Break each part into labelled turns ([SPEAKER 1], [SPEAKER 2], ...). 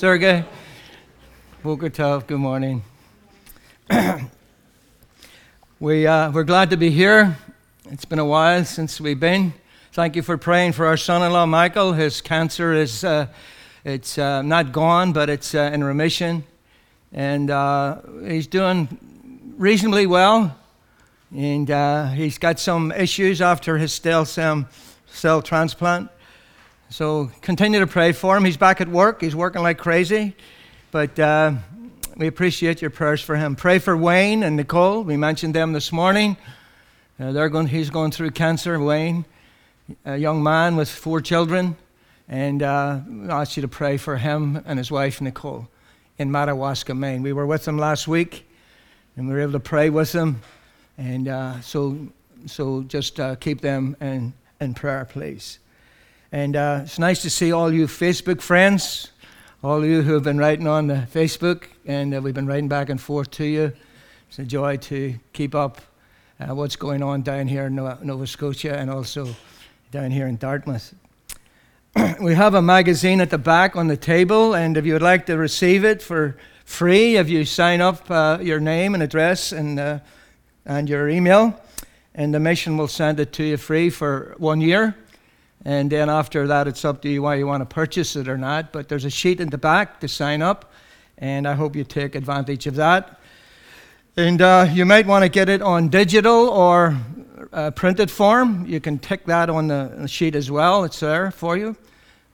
[SPEAKER 1] Sergey, Bukatov, good morning. we, uh, we're glad to be here. It's been a while since we've been. Thank you for praying for our son-in-law Michael. His cancer is uh, it's uh, not gone, but it's uh, in remission, and uh, he's doing reasonably well. And uh, he's got some issues after his stem cell transplant. So continue to pray for him. He's back at work. He's working like crazy. But uh, we appreciate your prayers for him. Pray for Wayne and Nicole. We mentioned them this morning. Uh, they're going, he's going through cancer, Wayne, a young man with four children. And uh, I ask you to pray for him and his wife, Nicole, in Madawaska, Maine. We were with them last week, and we were able to pray with them. And uh, so, so just uh, keep them in, in prayer, please. And uh, it's nice to see all you Facebook friends, all you who have been writing on the Facebook, and uh, we've been writing back and forth to you. It's a joy to keep up uh, what's going on down here in Nova Scotia and also down here in Dartmouth. we have a magazine at the back on the table, and if you would like to receive it for free, if you sign up uh, your name and address and, uh, and your email, and the mission will send it to you free for one year. And then after that, it's up to you why you want to purchase it or not. But there's a sheet in the back to sign up, and I hope you take advantage of that. And uh, you might want to get it on digital or uh, printed form. You can tick that on the sheet as well. It's there for you.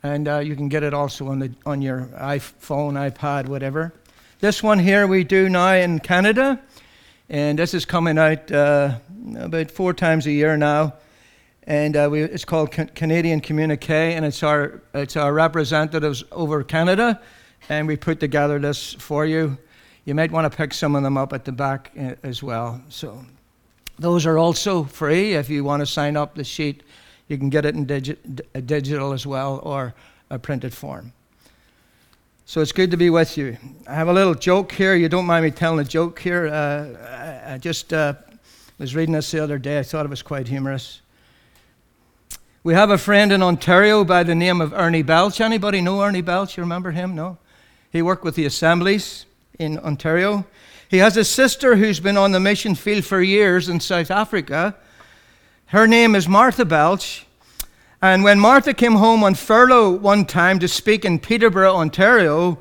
[SPEAKER 1] And uh, you can get it also on, the, on your iPhone, iPad, whatever. This one here we do now in Canada. And this is coming out uh, about four times a year now and uh, we, it's called Canadian Communique, and it's our, it's our representatives over Canada, and we put together this for you. You might want to pick some of them up at the back uh, as well. So those are also free. If you want to sign up the sheet, you can get it in digi- digital as well or a printed form. So it's good to be with you. I have a little joke here. You don't mind me telling a joke here? Uh, I, I, just uh, was reading this the other day. I thought it was quite humorous. We have a friend in Ontario by the name of Ernie Belch. Anybody know Ernie Belch? You remember him? No? He worked with the assemblies in Ontario. He has a sister who's been on the mission field for years in South Africa. Her name is Martha Belch. And when Martha came home on furlough one time to speak in Peterborough, Ontario,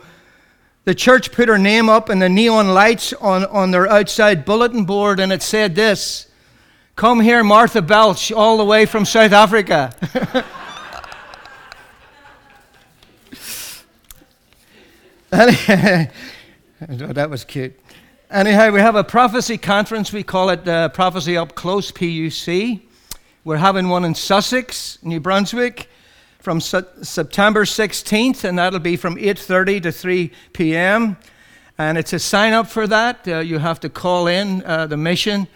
[SPEAKER 1] the church put her name up in the neon lights on, on their outside bulletin board, and it said this Come here, Martha Belch, all the way from South Africa. that was cute. Anyhow, we have a prophecy conference. We call it uh, Prophecy Up Close, PUC. We're having one in Sussex, New Brunswick, from su- September 16th, and that'll be from 8.30 to 3 p.m. And it's a sign up for that. Uh, you have to call in uh, the mission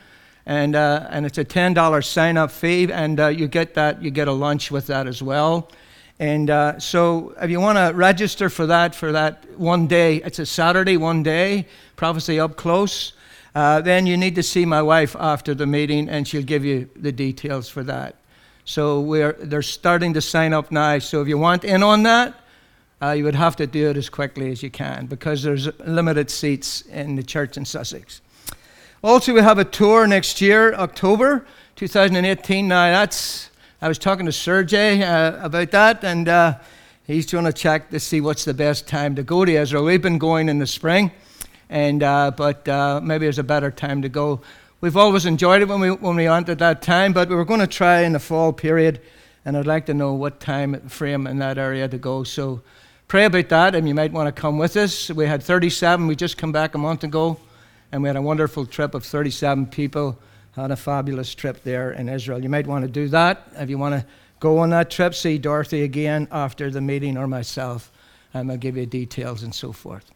[SPEAKER 1] and, uh, and it's a $10 sign up fee, and uh, you get that, you get a lunch with that as well. And uh, so, if you want to register for that, for that one day, it's a Saturday, one day, prophecy up close, uh, then you need to see my wife after the meeting, and she'll give you the details for that. So, we're, they're starting to sign up now. So, if you want in on that, uh, you would have to do it as quickly as you can because there's limited seats in the church in Sussex. Also, we have a tour next year, October 2018. Now, that's, I was talking to Sergey uh, about that, and uh, he's going to check to see what's the best time to go to Israel. We've been going in the spring, and, uh, but uh, maybe there's a better time to go. We've always enjoyed it when we, when we went at that time, but we were going to try in the fall period, and I'd like to know what time frame in that area to go. So pray about that, and you might want to come with us. We had 37, we just come back a month ago and we had a wonderful trip of 37 people. Had a fabulous trip there in Israel. You might want to do that if you want to go on that trip. See Dorothy again after the meeting or myself, and I'll give you details and so forth.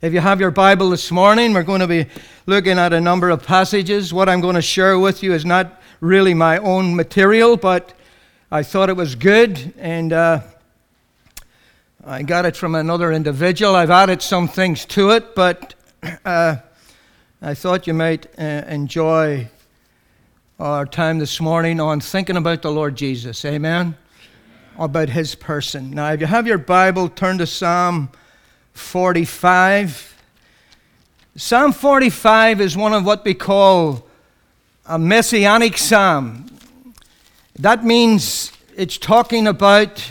[SPEAKER 1] If you have your Bible this morning, we're going to be looking at a number of passages. What I'm going to share with you is not really my own material, but I thought it was good, and uh, I got it from another individual. I've added some things to it, but uh, I thought you might uh, enjoy our time this morning on thinking about the Lord Jesus. Amen? About his person. Now, if you have your Bible, turn to Psalm 45. Psalm 45 is one of what we call a messianic psalm. That means it's talking about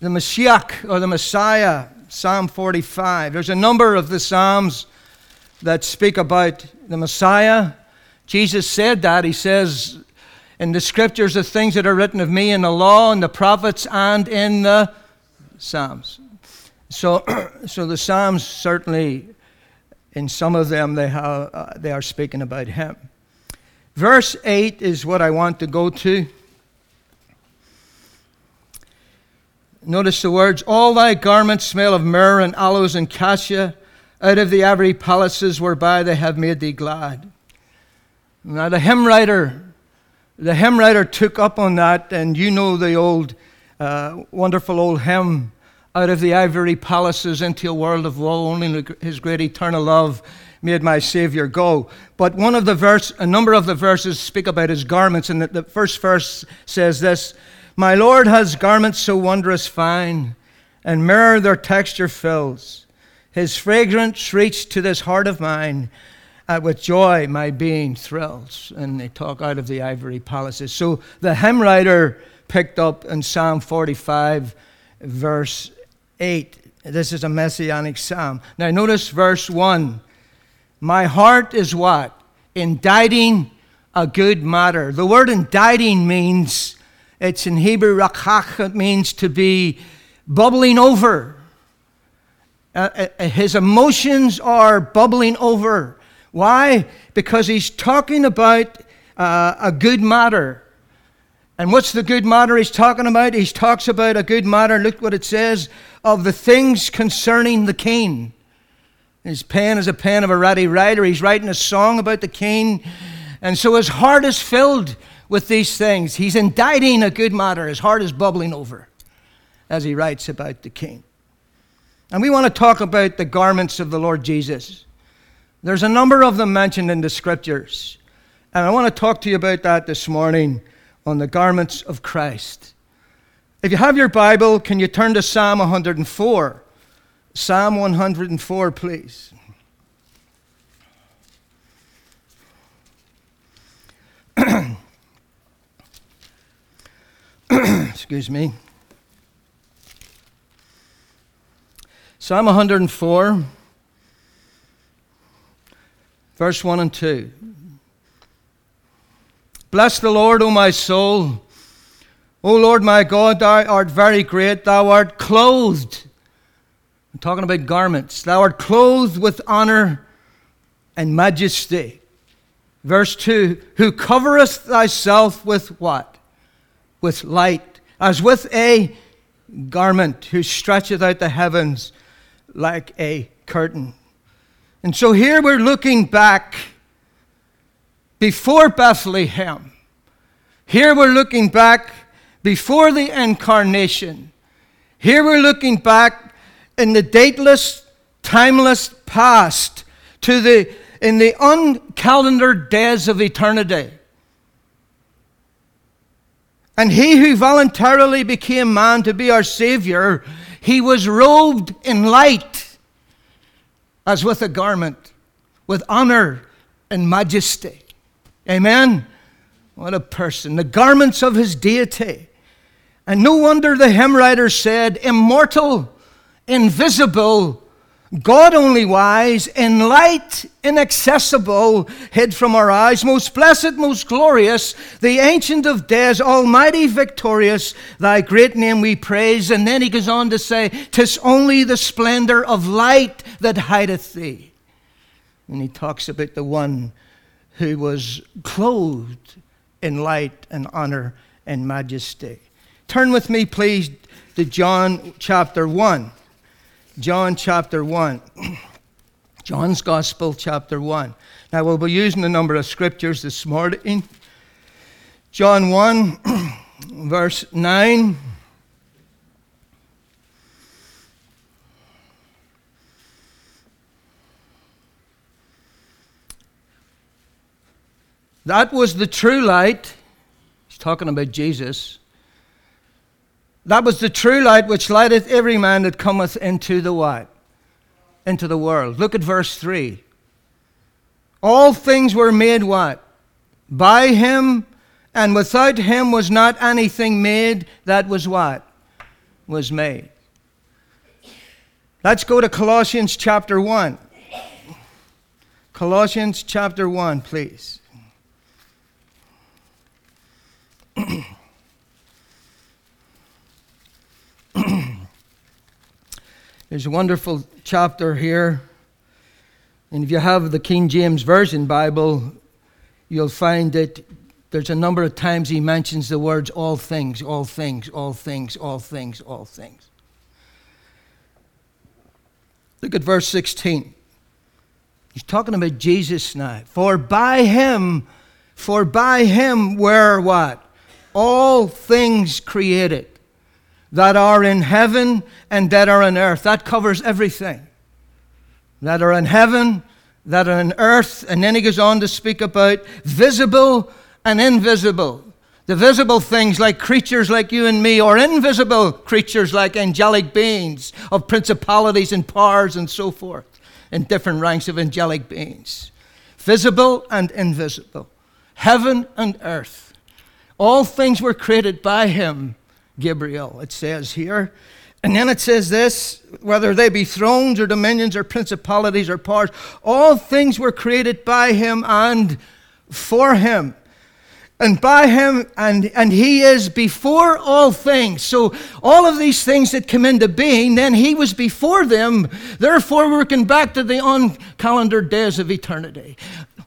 [SPEAKER 1] the Messiah or the Messiah, Psalm 45. There's a number of the Psalms that speak about the Messiah. Jesus said that. He says in the scriptures, the things that are written of me in the law and the prophets and in the Psalms. So, so the Psalms certainly, in some of them, they, have, uh, they are speaking about him. Verse 8 is what I want to go to. Notice the words All thy garments smell of myrrh and aloes and cassia out of the ivory palaces whereby they have made thee glad. Now, the hymn writer, the hymn writer took up on that, and you know the old, uh, wonderful old hymn out of the ivory palaces into a world of woe. Only his great eternal love made my Savior go. But one of the verse, a number of the verses speak about his garments, and the, the first verse says this My Lord has garments so wondrous fine, and myrrh their texture fills. His fragrance reached to this heart of mine. Uh, with joy my being thrills. And they talk out of the ivory palaces. So the hymn writer picked up in Psalm 45, verse 8. This is a messianic psalm. Now, notice verse 1. My heart is what? Inditing a good matter. The word inditing means, it's in Hebrew, rakach, it means to be bubbling over. Uh, uh, his emotions are bubbling over. Why? Because he's talking about uh, a good matter. And what's the good matter he's talking about? He talks about a good matter. Look what it says of the things concerning the king. His pen is a pen of a ready writer. He's writing a song about the king. And so his heart is filled with these things. He's inditing a good matter. His heart is bubbling over as he writes about the king. And we want to talk about the garments of the Lord Jesus. There's a number of them mentioned in the scriptures. And I want to talk to you about that this morning on the garments of Christ. If you have your Bible, can you turn to Psalm 104? Psalm 104, please. Excuse me. Psalm 104, verse 1 and 2. Bless the Lord, O my soul. O Lord my God, thou art very great. Thou art clothed. I'm talking about garments. Thou art clothed with honor and majesty. Verse 2 Who covereth thyself with what? With light, as with a garment, who stretcheth out the heavens like a curtain. And so here we're looking back before Bethlehem. Here we're looking back before the incarnation. Here we're looking back in the dateless, timeless past to the in the uncalendared days of eternity. And he who voluntarily became man to be our Savior, he was robed in light as with a garment, with honor and majesty. Amen? What a person. The garments of his deity. And no wonder the hymn writer said, immortal, invisible, God only wise, in light, inaccessible, hid from our eyes, most blessed, most glorious, the ancient of days, almighty, victorious, thy great name we praise. And then he goes on to say, Tis only the splendor of light that hideth thee. And he talks about the one who was clothed in light and honor and majesty. Turn with me, please, to John chapter 1. John chapter 1. John's Gospel, chapter 1. Now, we'll be using a number of scriptures this morning. John 1, verse 9. That was the true light. He's talking about Jesus. That was the true light which lighteth every man that cometh into the what? Into the world. Look at verse 3. All things were made what? By him, and without him was not anything made that was what? Was made. Let's go to Colossians chapter 1. Colossians chapter 1, please. There's a wonderful chapter here. And if you have the King James Version Bible, you'll find that there's a number of times he mentions the words all things, all things, all things, all things, all things. Look at verse 16. He's talking about Jesus now. For by him, for by him were what? All things created that are in heaven and that are on earth. That covers everything. That are in heaven, that are on earth. And then he goes on to speak about visible and invisible. The visible things like creatures like you and me, or invisible creatures like angelic beings of principalities and powers and so forth, in different ranks of angelic beings. Visible and invisible. Heaven and earth. All things were created by him Gabriel, it says here. And then it says this whether they be thrones or dominions or principalities or powers, all things were created by him and for him. And by him, and, and he is before all things. So, all of these things that come into being, then he was before them, therefore, working back to the uncalendared days of eternity.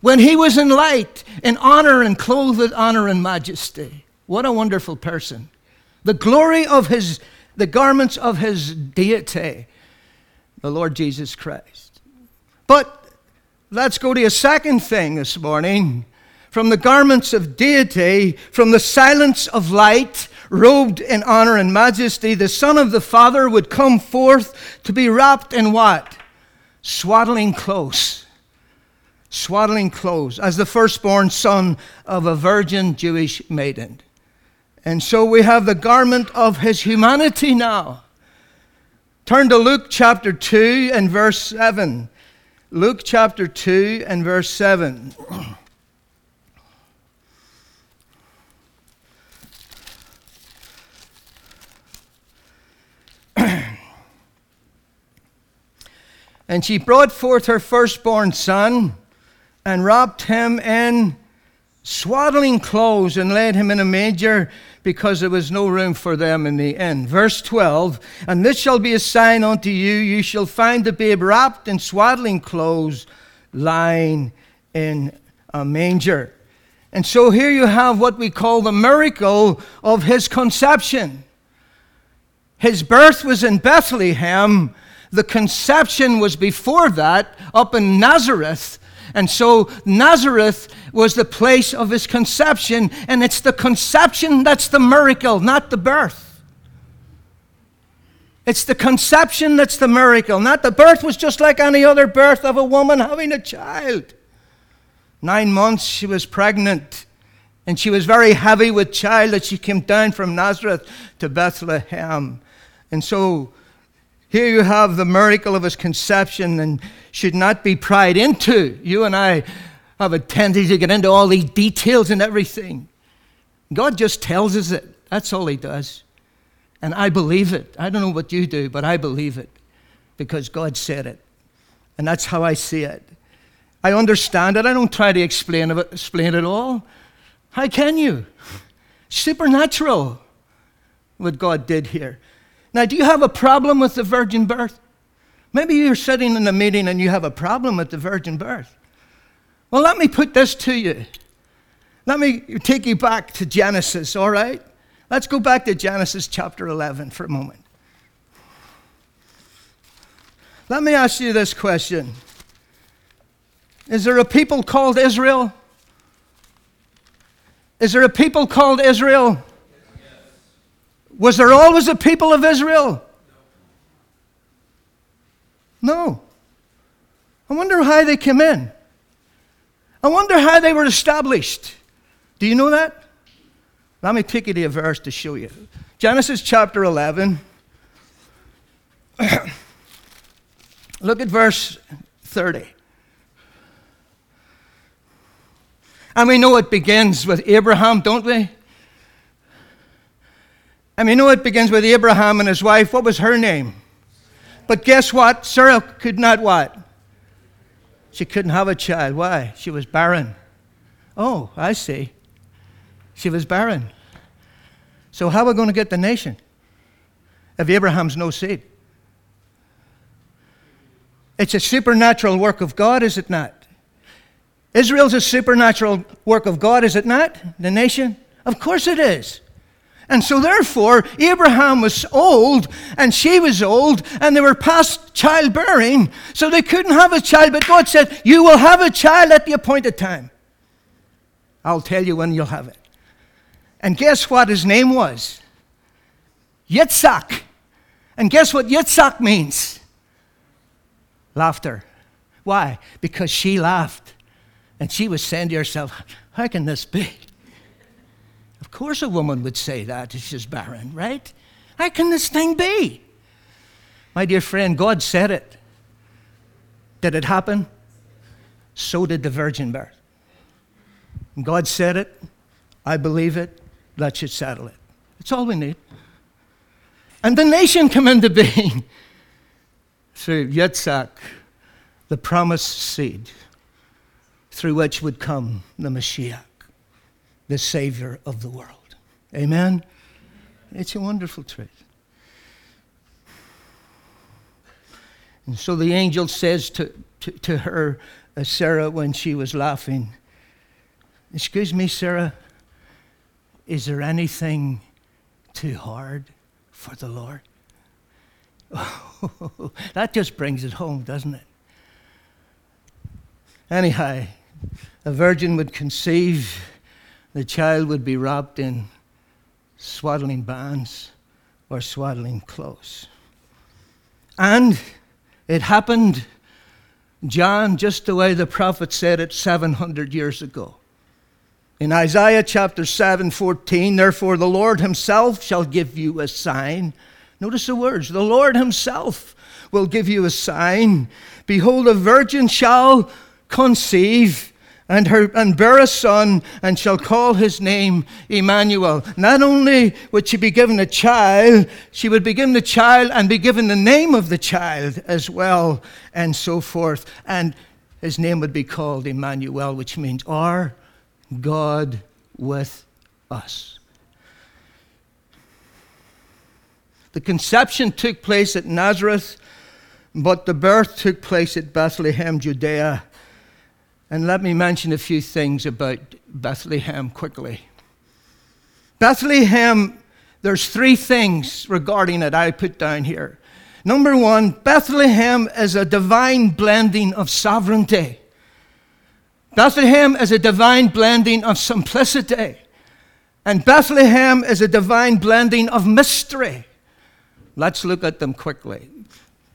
[SPEAKER 1] When he was in light, in honor, and clothed with honor and majesty. What a wonderful person the glory of his, the garments of his deity, the Lord Jesus Christ. But let's go to a second thing this morning. From the garments of deity, from the silence of light, robed in honor and majesty, the Son of the Father would come forth to be wrapped in what? Swaddling clothes. Swaddling clothes, as the firstborn son of a virgin Jewish maiden. And so we have the garment of his humanity now. Turn to Luke chapter 2 and verse 7. Luke chapter 2 and verse 7. and she brought forth her firstborn son and wrapped him in swaddling clothes and laid him in a manger because there was no room for them in the inn. Verse 12 And this shall be a sign unto you you shall find the babe wrapped in swaddling clothes, lying in a manger. And so here you have what we call the miracle of his conception. His birth was in Bethlehem. The conception was before that up in Nazareth. And so Nazareth was the place of his conception, and it's the conception that's the miracle, not the birth. It's the conception that's the miracle, not the birth was just like any other birth of a woman having a child. Nine months she was pregnant, and she was very heavy with child that she came down from Nazareth to Bethlehem. And so here you have the miracle of his conception and should not be pried into. You and I have a tendency to get into all these details and everything. God just tells us it. That's all he does. And I believe it. I don't know what you do, but I believe it because God said it. And that's how I see it. I understand it. I don't try to explain it, explain it all. How can you? Supernatural, what God did here. Now, do you have a problem with the virgin birth? Maybe you're sitting in a meeting and you have a problem with the virgin birth. Well, let me put this to you. Let me take you back to Genesis, all right? Let's go back to Genesis chapter 11 for a moment. Let me ask you this question Is there a people called Israel? Is there a people called Israel? Was there always a people of Israel? No. I wonder how they came in. I wonder how they were established. Do you know that? Let me take you to a verse to show you. Genesis chapter 11. Look at verse 30. And we know it begins with Abraham, don't we? And we know it begins with Abraham and his wife. What was her name? But guess what? Sarah could not what? She couldn't have a child. Why? She was barren. Oh, I see. She was barren. So, how are we going to get the nation if Abraham's no seed? It's a supernatural work of God, is it not? Israel's a supernatural work of God, is it not? The nation? Of course it is. And so, therefore, Abraham was old and she was old and they were past childbearing, so they couldn't have a child. But God said, You will have a child at the appointed time. I'll tell you when you'll have it. And guess what his name was? Yitzhak. And guess what Yitzhak means? Laughter. Why? Because she laughed. And she was saying to herself, How can this be? Of course, a woman would say that if she's barren, right? How can this thing be? My dear friend, God said it. Did it happen? So did the virgin birth. God said it. I believe it. That should settle it. That's all we need. And the nation come into being through Yitzhak, the promised seed, through which would come the Messiah the Savior of the world. Amen? It's a wonderful truth. And so the angel says to, to, to her, uh, Sarah, when she was laughing, Excuse me, Sarah, is there anything too hard for the Lord? That just brings it home, doesn't it? Anyhow, a virgin would conceive the child would be wrapped in swaddling bands or swaddling clothes. And it happened, John, just the way the prophet said it 700 years ago. In Isaiah chapter 7 14, therefore the Lord himself shall give you a sign. Notice the words the Lord himself will give you a sign. Behold, a virgin shall conceive and, her, and bear a son, and shall call his name Emmanuel. Not only would she be given a child, she would be given the child and be given the name of the child as well, and so forth. And his name would be called Emmanuel, which means our God with us. The conception took place at Nazareth, but the birth took place at Bethlehem, Judea and let me mention a few things about Bethlehem quickly. Bethlehem, there's three things regarding it I put down here. Number one, Bethlehem is a divine blending of sovereignty. Bethlehem is a divine blending of simplicity. And Bethlehem is a divine blending of mystery. Let's look at them quickly.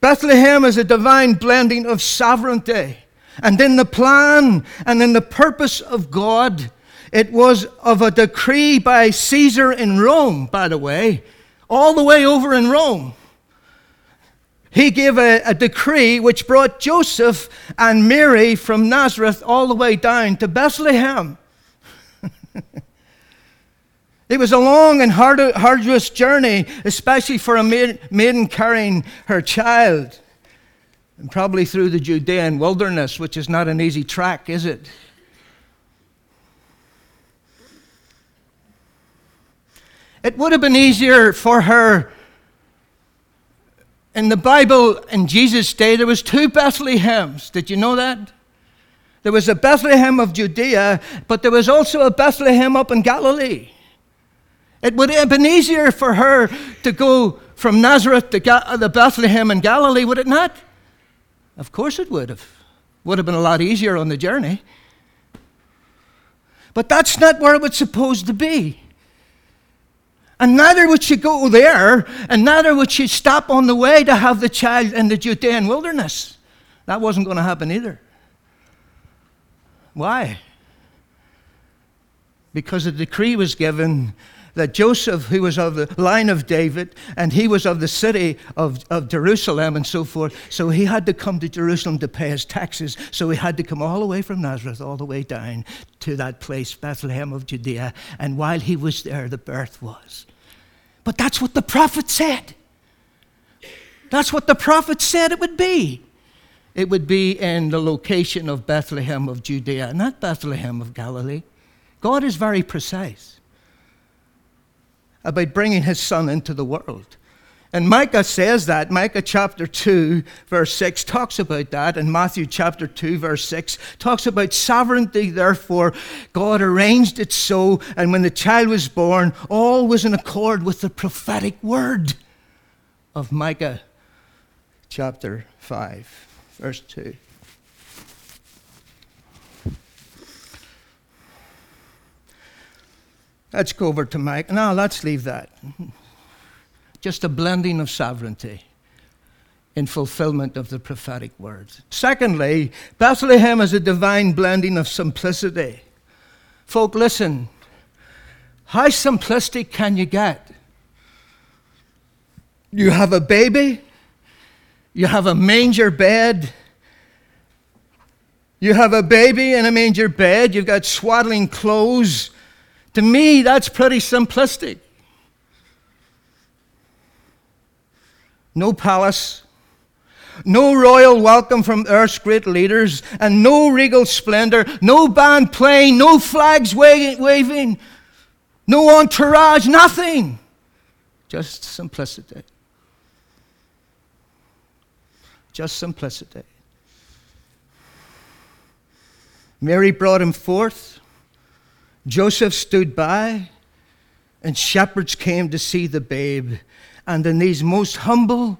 [SPEAKER 1] Bethlehem is a divine blending of sovereignty. And in the plan and in the purpose of God, it was of a decree by Caesar in Rome, by the way, all the way over in Rome. He gave a, a, decree which brought Joseph and Mary from Nazareth all the way down to Bethlehem. it was a long and hard, arduous journey, especially for a maiden carrying her child and probably through the Judean wilderness, which is not an easy track, is it? It would have been easier for her. In the Bible, in Jesus' day, there was two Bethlehems. Did you know that? There was a Bethlehem of Judea, but there was also a Bethlehem up in Galilee. It would have been easier for her to go from Nazareth to the Bethlehem in Galilee, would it not? Of course it would have. Would have been a lot easier on the journey. But that's not where it was supposed to be. And neither would she go there, and neither would she stop on the way to have the child in the Judean wilderness. That wasn't going to happen either. Why? Because a decree was given that Joseph, who was of the line of David, and he was of the city of, of Jerusalem and so forth, so he had to come to Jerusalem to pay his taxes. So he had to come all the way from Nazareth, all the way down to that place, Bethlehem of Judea. And while he was there, the birth was. But that's what the prophet said. That's what the prophet said it would be. It would be in the location of Bethlehem of Judea, not Bethlehem of Galilee. God is very precise about bringing his son into the world. And Micah says that. Micah chapter 2, verse 6 talks about that. And Matthew chapter 2, verse 6 talks about sovereignty. Therefore, God arranged it so. And when the child was born, all was in accord with the prophetic word of Micah chapter 5, verse 2. Let's go over to Mike. No, let's leave that. Just a blending of sovereignty in fulfillment of the prophetic words. Secondly, Bethlehem is a divine blending of simplicity. Folk, listen. How simplistic can you get? You have a baby, you have a manger bed, you have a baby in a manger bed, you've got swaddling clothes, to me, that's pretty simplistic. No palace, no royal welcome from Earth's great leaders, and no regal splendor, no band playing, no flags waving, no entourage, nothing. Just simplicity. Just simplicity. Mary brought him forth. Joseph stood by, and shepherds came to see the babe. And in these most humble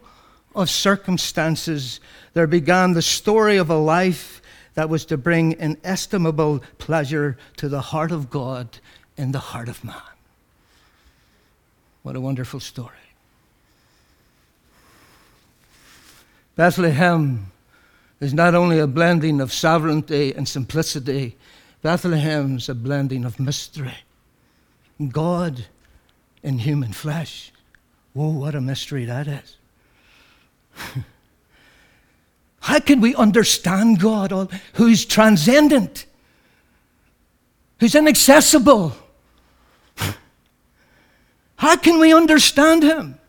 [SPEAKER 1] of circumstances, there began the story of a life that was to bring inestimable pleasure to the heart of God in the heart of man. What a wonderful story. Bethlehem is not only a blending of sovereignty and simplicity, Bethlehem's a blending of mystery. God in human flesh. Whoa, what a mystery that is. How can we understand God who's transcendent, who's inaccessible? How can we understand him?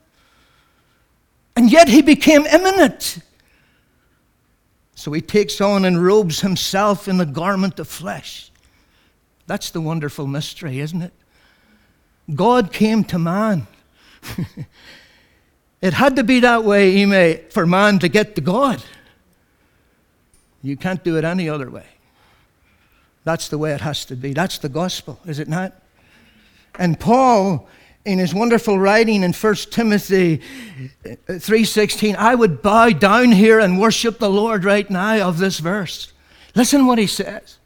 [SPEAKER 1] And yet he became immanent. So he takes on and robes himself in the garment of flesh. That's the wonderful mystery, isn't it? God came to man. it had to be that way, Ime, for man to get to God. You can't do it any other way. That's the way it has to be. That's the gospel, is it not? And Paul in his wonderful writing in 1 Timothy uh, 3:16, I would bow down here and worship the Lord right now of this verse. Listen what he says.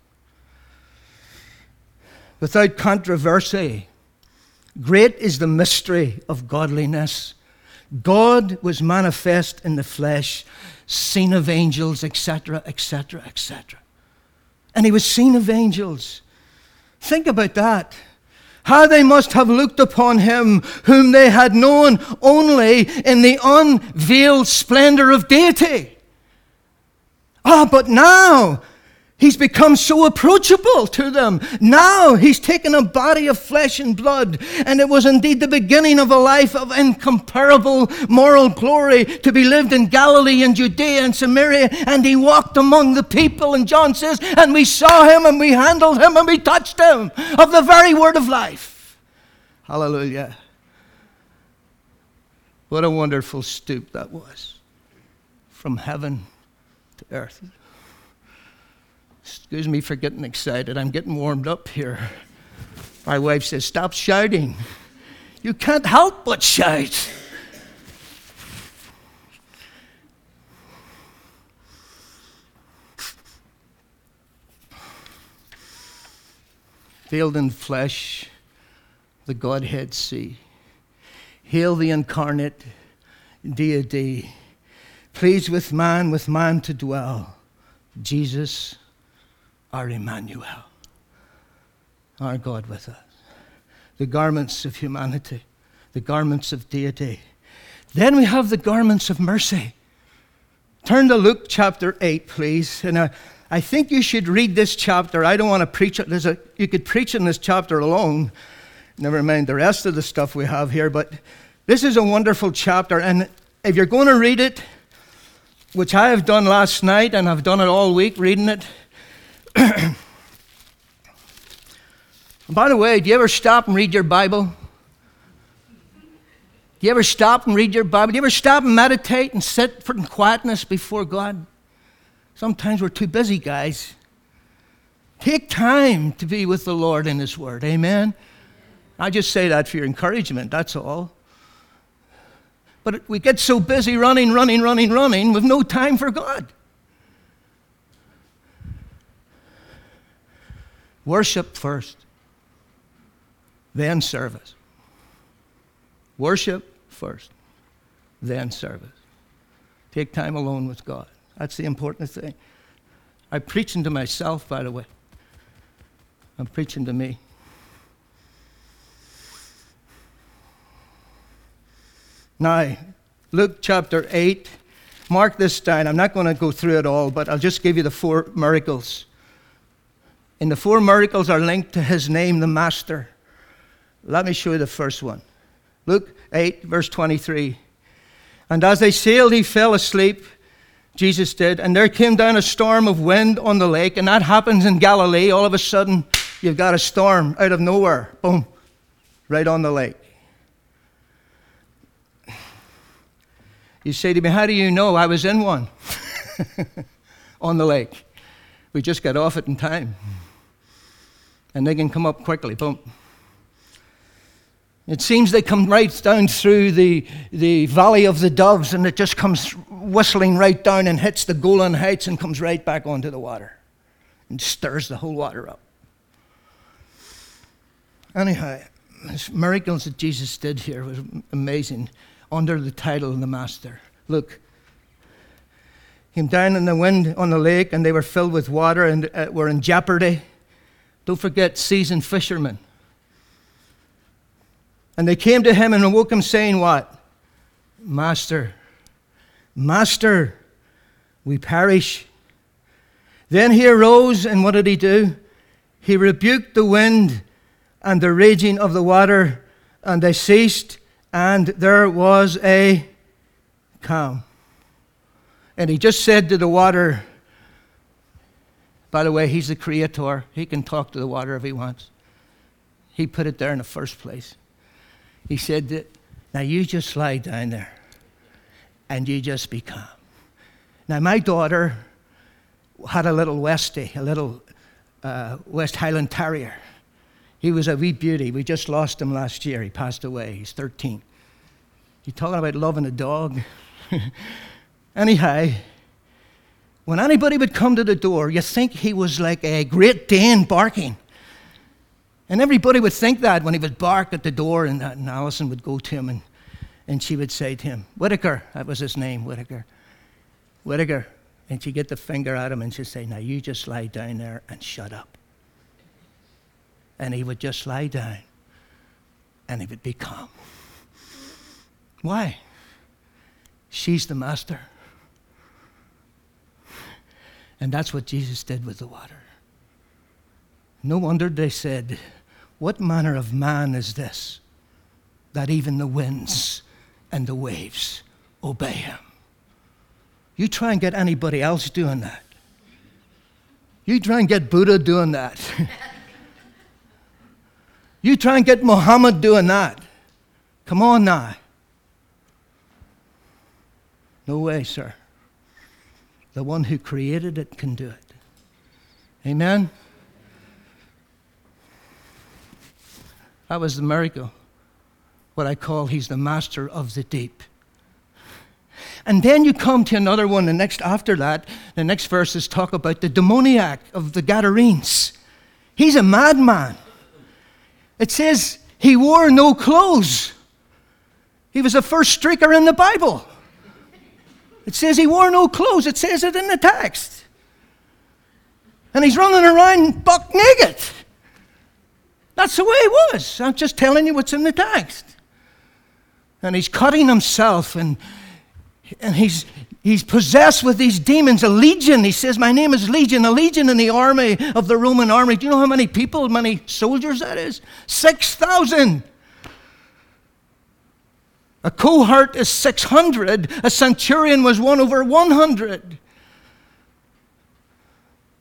[SPEAKER 1] Without controversy, great is the mystery of godliness. God was manifest in the flesh, seen of angels, etc., etc., etc. And he was seen of angels. Think about that. How they must have looked upon him whom they had known only in the unveiled splendor of deity. Ah, but now He's become so approachable to them. Now he's taken a body of flesh and blood, and it was indeed the beginning of a life of incomparable moral glory to be lived in Galilee and Judea and Samaria. And he walked among the people, and John says, and we saw him, and we handled him, and we touched him of the very word of life. Hallelujah. What a wonderful stoop that was from heaven to earth. Excuse me for getting excited. I'm getting warmed up here. My wife says, Stop shouting. You can't help but shout. Veiled in flesh, the Godhead see. Hail the incarnate deity, pleased with man, with man to dwell. Jesus our Emmanuel, our God with us. the garments of humanity, the garments of deity. Then we have the garments of mercy. Turn to Luke chapter 8, please. And I, I think you should read this chapter. I don't want to preach it. There's a, you could preach in this chapter alone. Never mind the rest of the stuff we have here. But this is a wonderful chapter. And if you're going to read it, which I have done last night and I've done it all week reading it. By the way, do you ever stop and read your Bible? Do you ever stop and read your Bible? Do you ever stop and meditate and sit in quietness before God? Sometimes we're too busy, guys. Take time to be with the Lord in His Word. Amen. I just say that for your encouragement, that's all. But we get so busy running, running, running, running with no time for God. Worship first, then service. Worship first, then service. Take time alone with God. That's the important thing. I'm preaching to myself, by the way. I'm preaching to me. Now, Luke chapter 8, mark this down. I'm not going to go through it all, but I'll just give you the four miracles. And the four miracles are linked to his name, the Master. Let me show you the first one. Luke 8, verse 23. And as they sailed, he fell asleep. Jesus did. And there came down a storm of wind on the lake. And that happens in Galilee. All of a sudden, you've got a storm out of nowhere. Boom. Right on the lake. You say to me, How do you know I was in one on the lake? We just got off it in time. And they can come up quickly. Boom. It seems they come right down through the, the valley of the doves and it just comes whistling right down and hits the Golan Heights and comes right back onto the water and stirs the whole water up. Anyhow, the miracles that Jesus did here was amazing under the title of the Master. Look, came down in the wind on the lake, and they were filled with water and uh, were in jeopardy. Don't forget, seasoned fishermen. And they came to him and awoke him, saying, What? Master, Master, we perish. Then he arose, and what did he do? He rebuked the wind and the raging of the water, and they ceased, and there was a calm. And he just said to the water, by the way, he's the creator. He can talk to the water if he wants. He put it there in the first place. He said, that, Now you just lie down there and you just be calm. Now, my daughter had a little Westie, a little uh, West Highland Terrier. He was a wee beauty. We just lost him last year. He passed away. He's 13. You talking about loving a dog? Anyhow, when anybody would come to the door, you think he was like a Great Dane barking. And everybody would think that when he would bark at the door, and, and Allison would go to him and, and she would say to him, Whitaker, that was his name, Whitaker. Whitaker. And she'd get the finger at him and she'd say, Now you just lie down there and shut up and he would just lie down and he would be calm. Why? She's the master. And that's what Jesus did with the water. No wonder they said, What manner of man is this that even the winds and the waves obey him? You try and get anybody else doing that. You try and get Buddha doing that. You try and get Muhammad doing that. Come on now. No way, sir. The one who created it can do it. Amen? That was the miracle. What I call he's the master of the deep. And then you come to another one, the next after that, the next verses talk about the demoniac of the Gadarenes. He's a madman. It says he wore no clothes. He was the first streaker in the Bible. It says he wore no clothes. It says it in the text. And he's running around buck naked. That's the way he was. I'm just telling you what's in the text. And he's cutting himself and, and he's, he's possessed with these demons, a legion. He says, My name is Legion, a legion in the army of the Roman army. Do you know how many people, many soldiers that is? 6,000. A cohort is 600, a centurion was one over 100.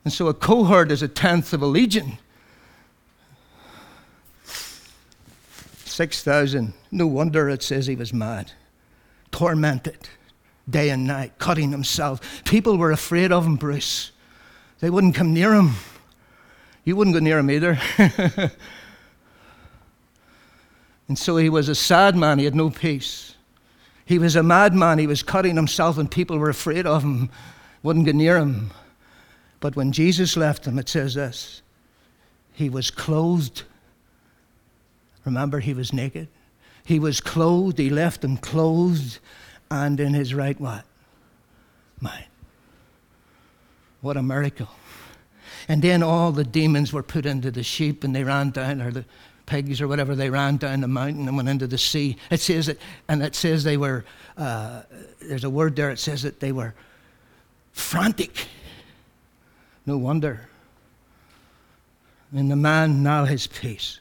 [SPEAKER 1] And so a cohort is a tenth of a legion. 6,000. No wonder it says he was mad, tormented day and night, cutting himself. People were afraid of him, Bruce. They wouldn't come near him. You wouldn't go near him either. and so he was a sad man. He had no peace. He was a madman. He was cutting himself, and people were afraid of him, wouldn't get near him. But when Jesus left him, it says this He was clothed Remember, he was naked. He was clothed. He left him clothed and in his right what? Mind. What a miracle. And then all the demons were put into the sheep and they ran down, or the pigs or whatever, they ran down the mountain and went into the sea. It says that, and it says they were, uh, there's a word there, it says that they were frantic. No wonder. And the man now has peace.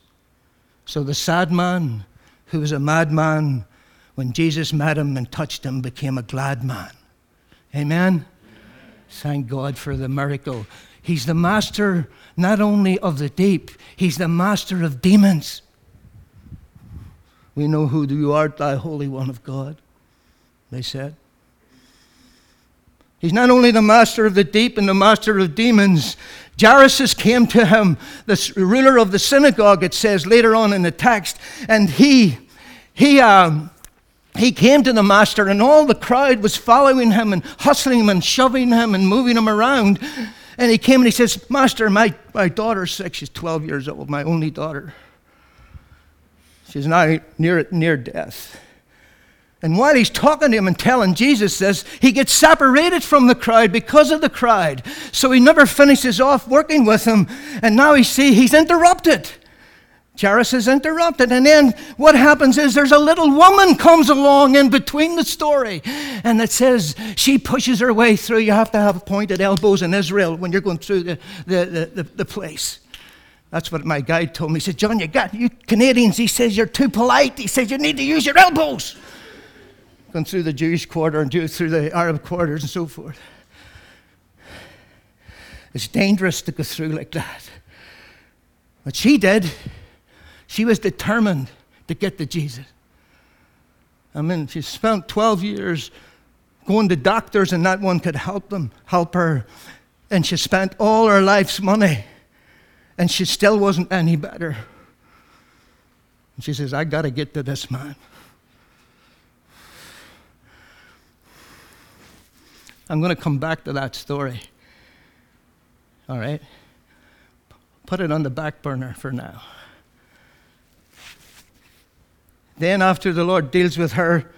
[SPEAKER 1] So the sad man, who was a madman, when Jesus met him and touched him, became a glad man. Amen? Thank God for the miracle. He's the master not only of the deep, he's the master of demons. We know who you art, thy Holy One of God, they said. He's not only the master of the deep and the master of demons, Jairus came to him, the ruler of the synagogue, it says later on in the text, and he, he, um, he came to the master, and all the crowd was following him and hustling him and shoving him and moving him around. And he came and he says, Master, my, my daughter's sick. She's 12 years old, my only daughter. She's now near, near death. And while he's talking to him and telling Jesus this, he gets separated from the crowd because of the crowd. So he never finishes off working with him. And now he see he's interrupted. Jairus is interrupted. And then what happens is there's a little woman comes along in between the story. And it says she pushes her way through. You have to have pointed elbows in Israel when you're going through the, the, the, the, the place. That's what my guide told me. He said, John, you got you Canadians, he says, you're too polite. He says, you need to use your elbows Going through the Jewish quarter and through the Arab quarters and so forth. It's dangerous to go through like that. What she did, she was determined to get to Jesus. I mean, she spent 12 years going to doctors and not one could help them, help her. And she spent all her life's money and she still wasn't any better. And she says, I got to get to this man. I'm going to come back to that story. All right? Put it on the back burner for now. Then, after the Lord deals with her,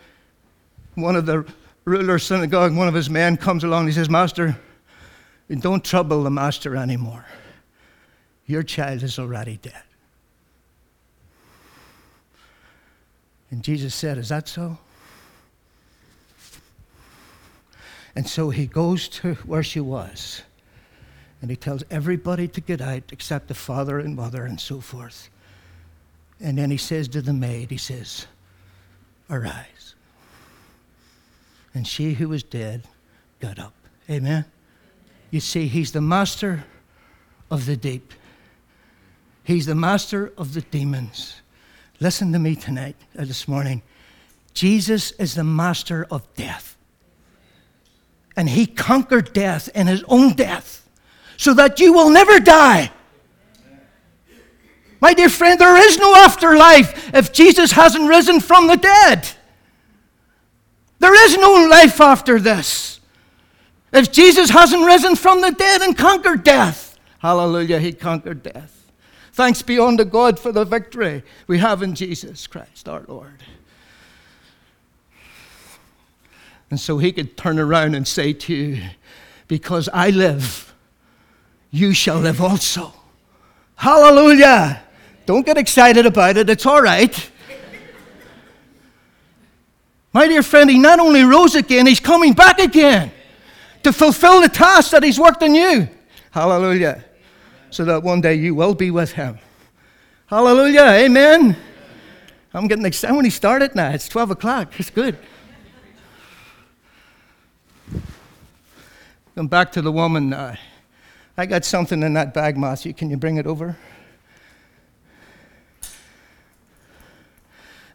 [SPEAKER 1] one of the ruler synagogue, one of his men comes along. He says, Master, don't trouble the master anymore. Your child is already dead. And Jesus said, Is that so? And so he goes to where she was. And he tells everybody to get out except the father and mother and so forth. And then he says to the maid, he says, Arise. And she who was dead got up. Amen? You see, he's the master of the deep, he's the master of the demons. Listen to me tonight, uh, this morning. Jesus is the master of death and he conquered death and his own death so that you will never die. My dear friend, there is no afterlife if Jesus hasn't risen from the dead. There is no life after this. If Jesus hasn't risen from the dead and conquered death, hallelujah, he conquered death. Thanks be unto God for the victory we have in Jesus Christ our Lord. And so he could turn around and say to you, Because I live, you shall live also. Hallelujah. Don't get excited about it, it's all right. My dear friend, he not only rose again, he's coming back again to fulfill the task that he's worked in you. Hallelujah. So that one day you will be with him. Hallelujah. Amen. I'm getting excited when he started now. It's 12 o'clock. It's good. Come back to the woman. Uh, I got something in that bag, Matthew. Can you bring it over?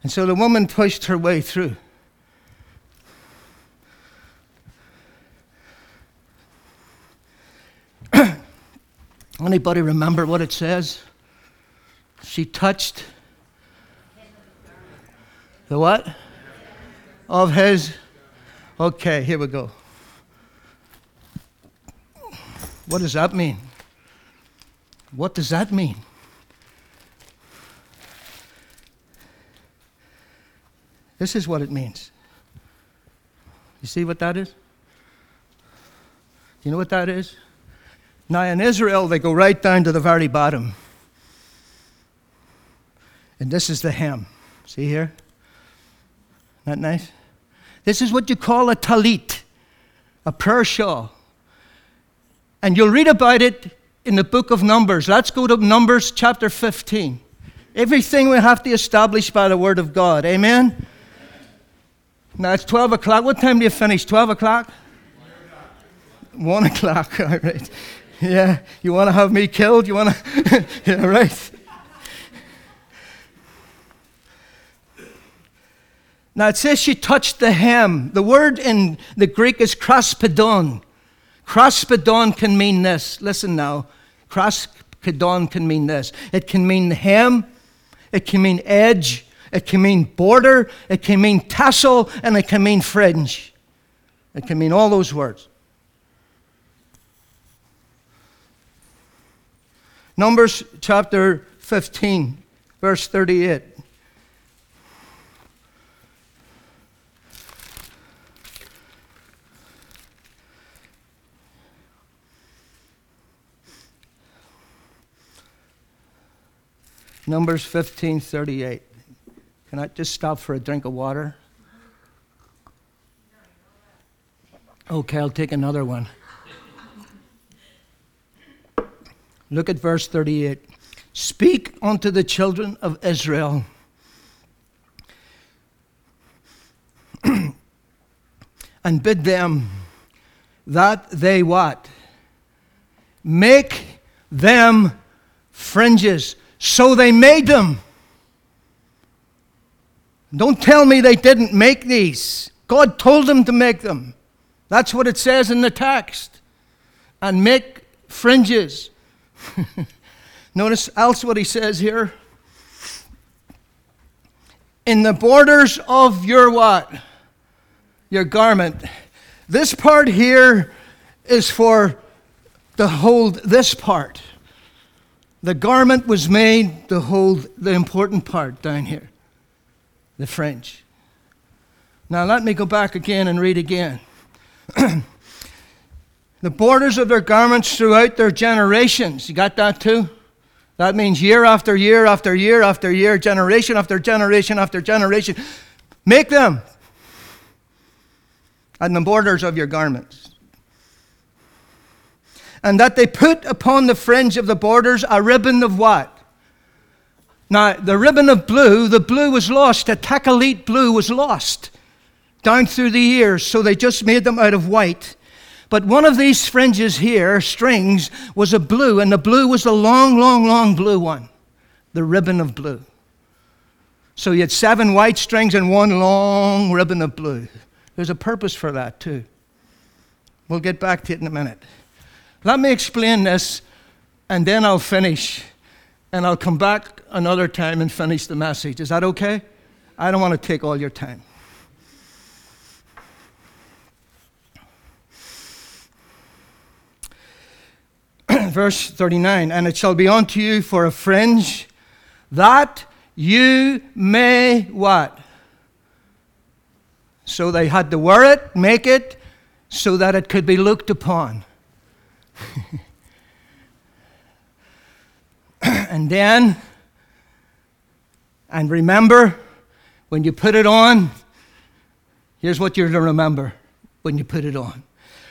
[SPEAKER 1] And so the woman pushed her way through. Anybody remember what it says? She touched the what? Of his. Okay, here we go. What does that mean? What does that mean? This is what it means. You see what that is? Do You know what that is? Now, in Israel, they go right down to the very bottom. And this is the hem. See here? Isn't that nice? This is what you call a talit, a prayer shawl. And you'll read about it in the book of Numbers. Let's go to Numbers chapter 15. Everything we have to establish by the word of God. Amen? Now it's 12 o'clock. What time do you finish? 12 o'clock? 1 o'clock. All right. Yeah. You want to have me killed? You want to? yeah, right. Now it says she touched the hem. The word in the Greek is kraspedon. Kraspedon can mean this. Listen now. Kraspedon can mean this. It can mean the hem, it can mean edge, it can mean border, it can mean tassel, and it can mean fringe. It can mean all those words. Numbers chapter 15, verse 38. Numbers 15 38. Can I just stop for a drink of water? Okay, I'll take another one. Look at verse 38. Speak unto the children of Israel. and bid them that they what? Make them fringes so they made them. Don't tell me they didn't make these. God told them to make them. That's what it says in the text. And make fringes. Notice else what he says here. In the borders of your what? Your garment. This part here is for to hold this part. The garment was made to hold the important part down here, the fringe. Now let me go back again and read again. the borders of their garments throughout their generations. You got that too? That means year after year after year after year, generation after generation after generation. Make them at the borders of your garments and that they put upon the fringe of the borders a ribbon of what? Now, the ribbon of blue, the blue was lost. The tekhelet blue was lost down through the years, so they just made them out of white. But one of these fringes here, strings, was a blue, and the blue was the long, long, long blue one, the ribbon of blue. So you had seven white strings and one long ribbon of blue. There's a purpose for that, too. We'll get back to it in a minute. Let me explain this, and then I'll finish. And I'll come back another time and finish the message. Is that okay? I don't want to take all your time. Verse 39 And it shall be unto you for a fringe that you may what? So they had to wear it, make it, so that it could be looked upon. and then And remember, when you put it on, here's what you're to remember when you put it on.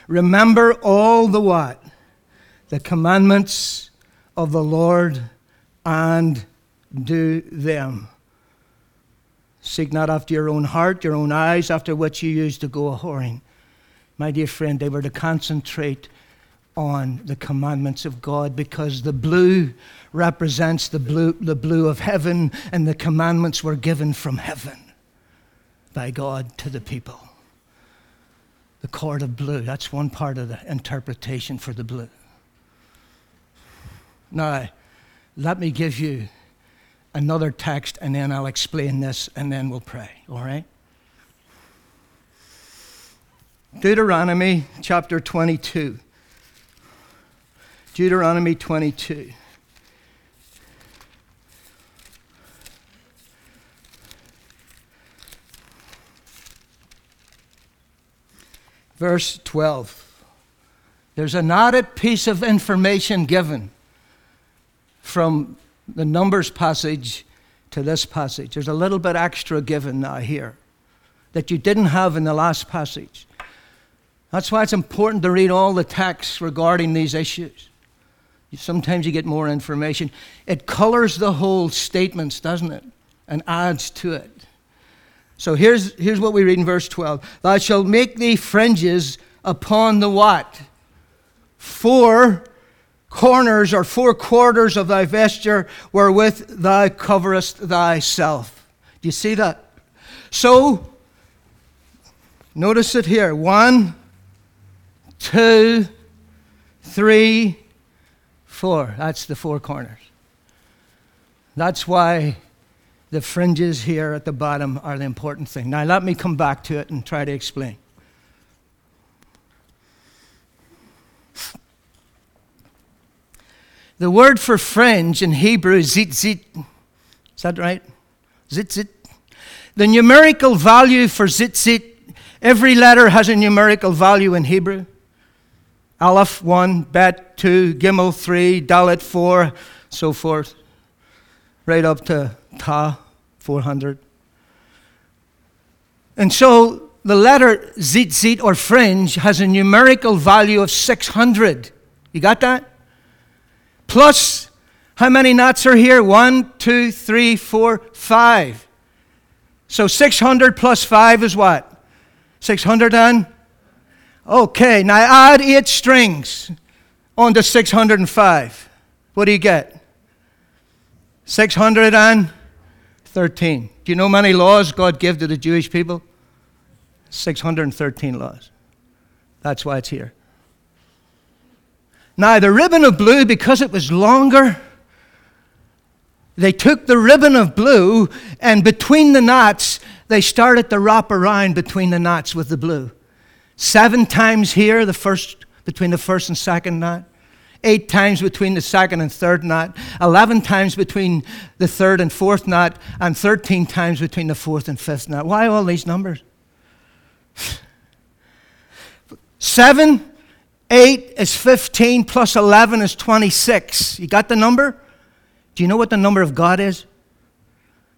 [SPEAKER 1] Remember all the what? The commandments of the Lord and do them. Seek not after your own heart, your own eyes, after what you used to go a whoring. My dear friend, they were to concentrate on the commandments of God because the blue represents the blue, the blue of heaven, and the commandments were given from heaven by God to the people. The cord of blue, that's one part of the interpretation for the blue. Now, let me give you another text and then I'll explain this and then we'll pray, all right? Deuteronomy chapter 22. Deuteronomy 22. Verse 12. There's an added piece of information given from the Numbers passage to this passage. There's a little bit extra given now here that you didn't have in the last passage. That's why it's important to read all the texts regarding these issues. Sometimes you get more information. It colors the whole statements, doesn't it? And adds to it. So here's, here's what we read in verse 12 Thou shalt make thee fringes upon the what? Four corners or four quarters of thy vesture wherewith thou coverest thyself. Do you see that? So, notice it here. One, two, three, four. That's the four corners. That's why the fringes here at the bottom are the important thing. Now, let me come back to it and try to explain. The word for fringe in Hebrew is zitzit. Is that right? Zitzit. The numerical value for zitzit, every letter has a numerical value in Hebrew. Aleph 1, Bet 2, Gimel 3, Dalet 4, so forth, right up to Ta 400. And so the letter zitzit or fringe has a numerical value of 600. You got that? Plus, how many knots are here? One, two, three, four, five. So 600 plus 5 is what? 600 and? Okay, now add 8 strings onto 605. What do you get? 613. Do you know many laws God gave to the Jewish people? 613 laws. That's why it's here. Now, the ribbon of blue, because it was longer, they took the ribbon of blue and between the knots, they started to wrap around between the knots with the blue. Seven times here, the first, between the first and second knot. Eight times between the second and third knot. Eleven times between the third and fourth knot. And 13 times between the fourth and fifth knot. Why all these numbers? Seven 8 is 15 plus 11 is 26. You got the number? Do you know what the number of God is?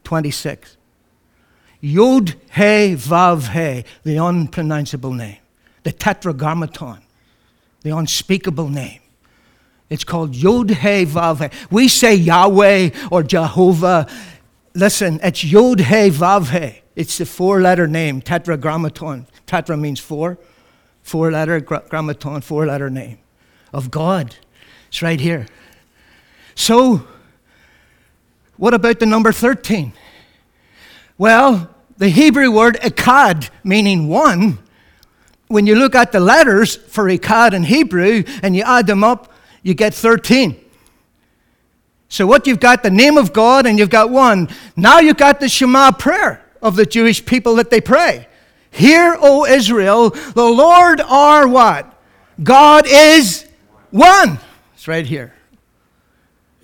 [SPEAKER 1] 26. Yod He Vav He, the unpronounceable name, the tetragrammaton, the unspeakable name. It's called Yod He Vav. We say Yahweh or Jehovah. Listen, it's Yod He Vav. It's the four letter name, tetragrammaton. Tetra means four four letter grammaton, four letter name of God. It's right here. So, what about the number 13? Well, the Hebrew word echad, meaning one, when you look at the letters for echad in Hebrew and you add them up, you get 13. So, what you've got the name of God and you've got one. Now you've got the Shema prayer of the Jewish people that they pray. Hear, O Israel, the Lord our what? God is one. It's right here.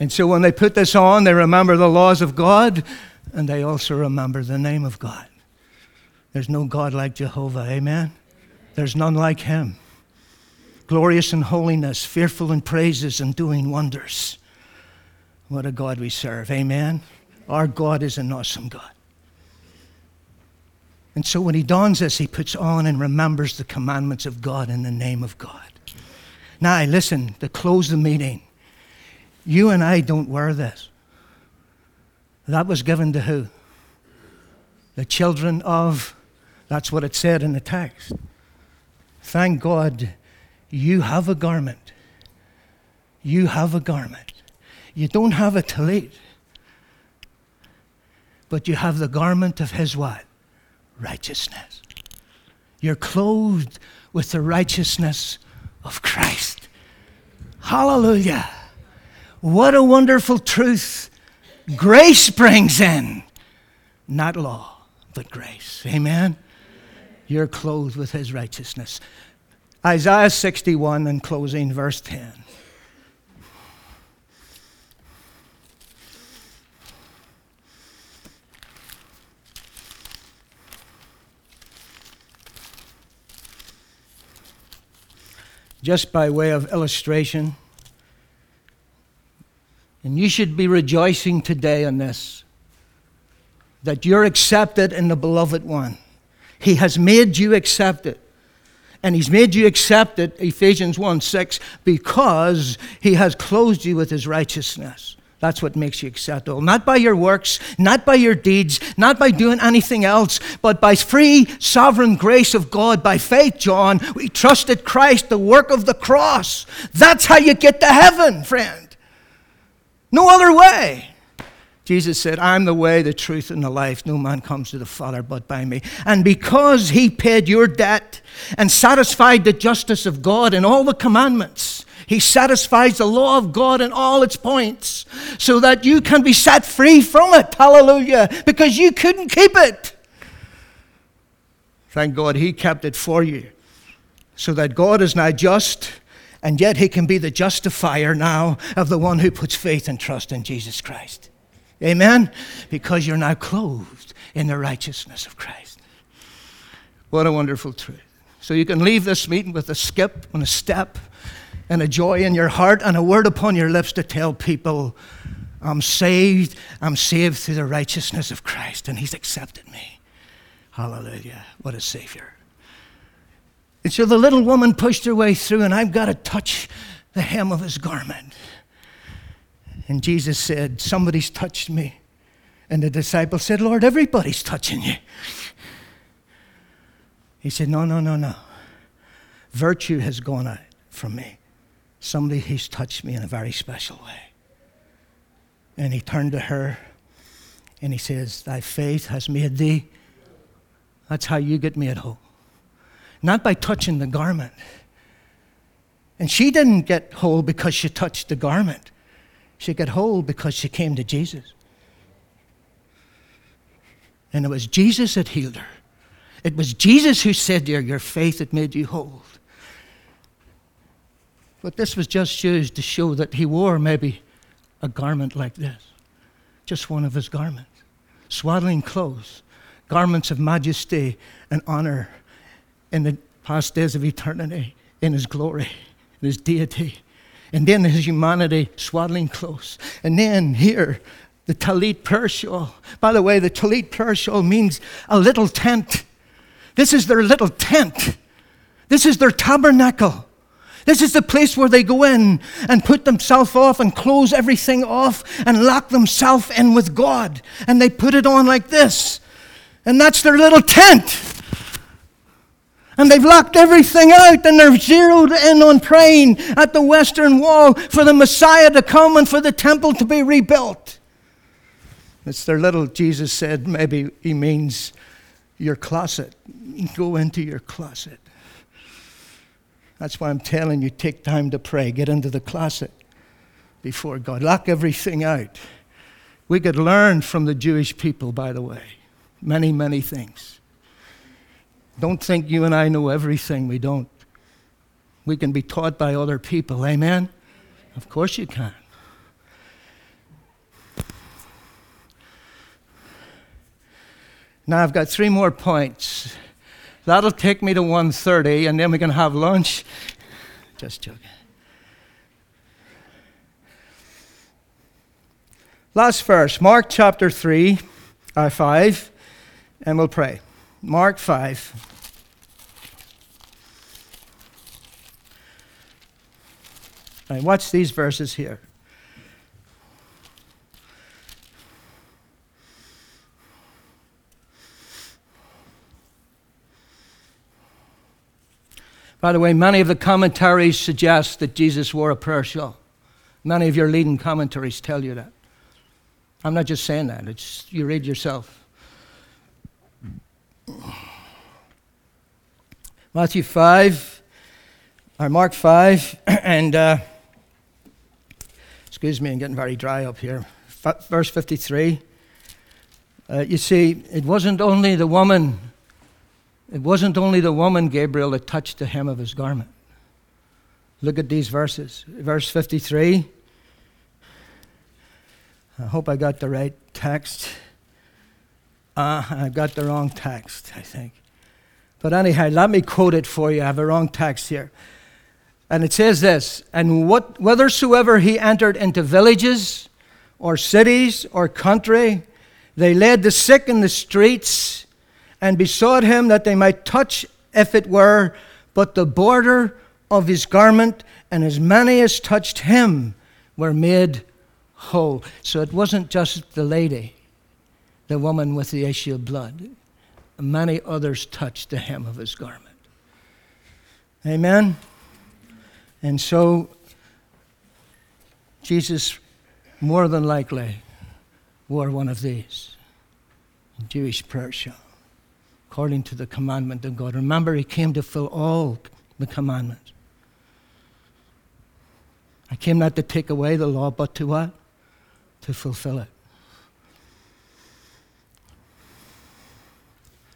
[SPEAKER 1] And so when they put this on, they remember the laws of God and they also remember the name of God. There's no God like Jehovah, amen? There's none like him. Glorious in holiness, fearful in praises, and doing wonders. What a God we serve, amen? Our God is an awesome God. And so when he dons this, he puts on and remembers the commandments of God in the name of God. Now, listen, to close the meeting, you and I don't wear this. That was given to who? The children of, that's what it said in the text. Thank God you have a garment. You have a garment. You don't have a tallit, but you have the garment of His what? Righteousness. You're clothed with the righteousness of Christ. Hallelujah. What a wonderful truth grace brings in. Not law, but grace. Amen? You're clothed with his righteousness. Isaiah 61 and closing, verse 10. Just by way of illustration, and you should be rejoicing today on this that you're accepted in the beloved one. He has made you accept it. And he's made you accept it, Ephesians 1 6, because he has clothed you with his righteousness. That's what makes you acceptable. Not by your works, not by your deeds, not by doing anything else, but by free, sovereign grace of God, by faith, John. We trusted Christ, the work of the cross. That's how you get to heaven, friend. No other way. Jesus said, I'm the way, the truth, and the life. No man comes to the Father but by me. And because he paid your debt and satisfied the justice of God in all the commandments, he satisfies the law of God in all its points so that you can be set free from it. Hallelujah. Because you couldn't keep it. Thank God he kept it for you so that God is now just and yet he can be the justifier now of the one who puts faith and trust in Jesus Christ. Amen? Because you're now clothed in the righteousness of Christ. What a wonderful truth. So you can leave this meeting with a skip and a step and a joy in your heart and a word upon your lips to tell people, I'm saved, I'm saved through the righteousness of Christ, and He's accepted me. Hallelujah. What a Savior. And so the little woman pushed her way through, and I've got to touch the hem of his garment. And Jesus said, Somebody's touched me. And the disciple said, Lord, everybody's touching you. He said, No, no, no, no. Virtue has gone out from me. Somebody has touched me in a very special way. And he turned to her and he says, Thy faith has made thee. That's how you get made whole not by touching the garment. And she didn't get whole because she touched the garment. She got whole because she came to Jesus. And it was Jesus that healed her. It was Jesus who said to her, Your faith had made you whole. But this was just used to show that he wore maybe a garment like this, just one of his garments. Swaddling clothes, garments of majesty and honor in the past days of eternity, in his glory, in his deity, and then his humanity swaddling close. And then here, the Talit prayer shawl. By the way, the Talit prayer shawl means a little tent. This is their little tent. This is their tabernacle. This is the place where they go in and put themselves off and close everything off and lock themselves in with God. And they put it on like this. And that's their little tent. And they've locked everything out and they're zeroed in on praying at the Western Wall for the Messiah to come and for the temple to be rebuilt. It's their little, Jesus said, maybe he means your closet. Go into your closet. That's why I'm telling you take time to pray. Get into the closet before God. Lock everything out. We could learn from the Jewish people, by the way, many, many things. Don't think you and I know everything. We don't. We can be taught by other people. Amen? Of course you can. Now I've got three more points. That'll take me to 1.30, and then we can have lunch. Just joking. Last verse, Mark chapter 3, uh, 5, and we'll pray. Mark 5. Right, watch these verses here. By the way, many of the commentaries suggest that Jesus wore a prayer shawl. Many of your leading commentaries tell you that. I'm not just saying that, it's, you read yourself. Matthew 5, or Mark 5, and uh, excuse me, I'm getting very dry up here. F- verse 53. Uh, you see, it wasn't only the woman it wasn't only the woman, Gabriel, that touched the hem of his garment. Look at these verses. Verse 53. I hope I got the right text. Uh, I got the wrong text, I think. But anyhow, let me quote it for you. I have a wrong text here. And it says this And what, whithersoever he entered into villages or cities or country, they led the sick in the streets and besought him that they might touch, if it were, but the border of his garment, and as many as touched him were made whole. So it wasn't just the lady, the woman with the issue of blood. Many others touched the hem of his garment. Amen? And so, Jesus more than likely wore one of these Jewish prayer shawl according to the commandment of God. Remember, he came to fill all the commandments. I came not to take away the law, but to what? To fulfill it.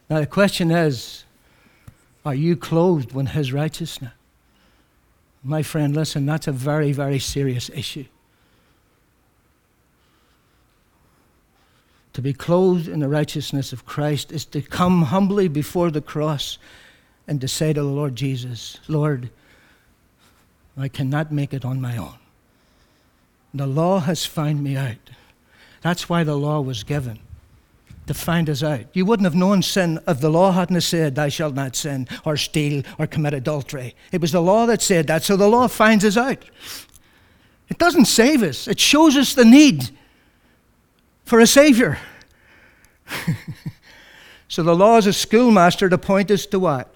[SPEAKER 1] Now, the question is are you clothed in his righteousness? My friend, listen, that's a very, very serious issue. To be clothed in the righteousness of Christ is to come humbly before the cross and to say to the Lord Jesus, Lord, I cannot make it on my own. The law has found me out. That's why the law was given, to find us out. You wouldn't have known sin if the law hadn't said, Thou shalt not sin, or steal, or commit adultery. It was the law that said that, so the law finds us out. It doesn't save us, it shows us the need for a Savior. so the law is a schoolmaster to point us to what?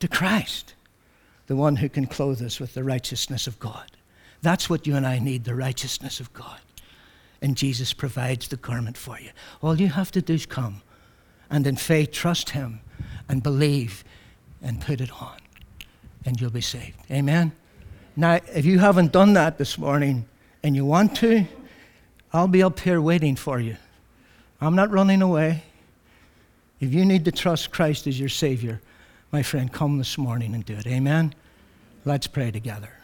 [SPEAKER 1] To Christ, the one who can clothe us with the righteousness of God. That's what you and I need the righteousness of God. And Jesus provides the garment for you. All you have to do is come and in faith trust Him and believe and put it on, and you'll be saved. Amen? Now, if you haven't done that this morning and you want to, I'll be up here waiting for you. I'm not running away. If you need to trust Christ as your Savior, my friend, come this morning and do it. Amen? Let's pray together.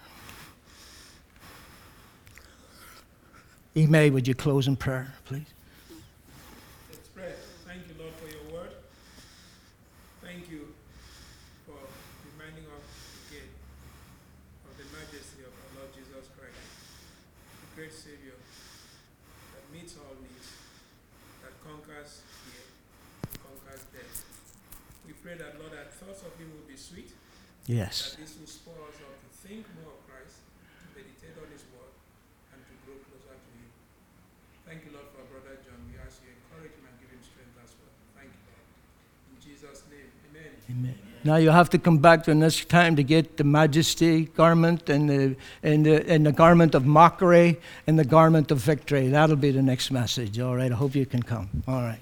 [SPEAKER 1] Email, would you close in prayer, please? Yes.
[SPEAKER 2] That this will spur us up to think more of Christ, to meditate on His word, and to grow closer to Him. Thank you, Lord, for Brother John. We ask you encourage him and give him strength as well. Thank you, Lord. In Jesus' name, Amen.
[SPEAKER 1] Amen. Now you have to come back to next time to get the majesty garment and the, and, the, and the garment of mockery and the garment of victory. That'll be the next message. All right. I hope you can come. All right.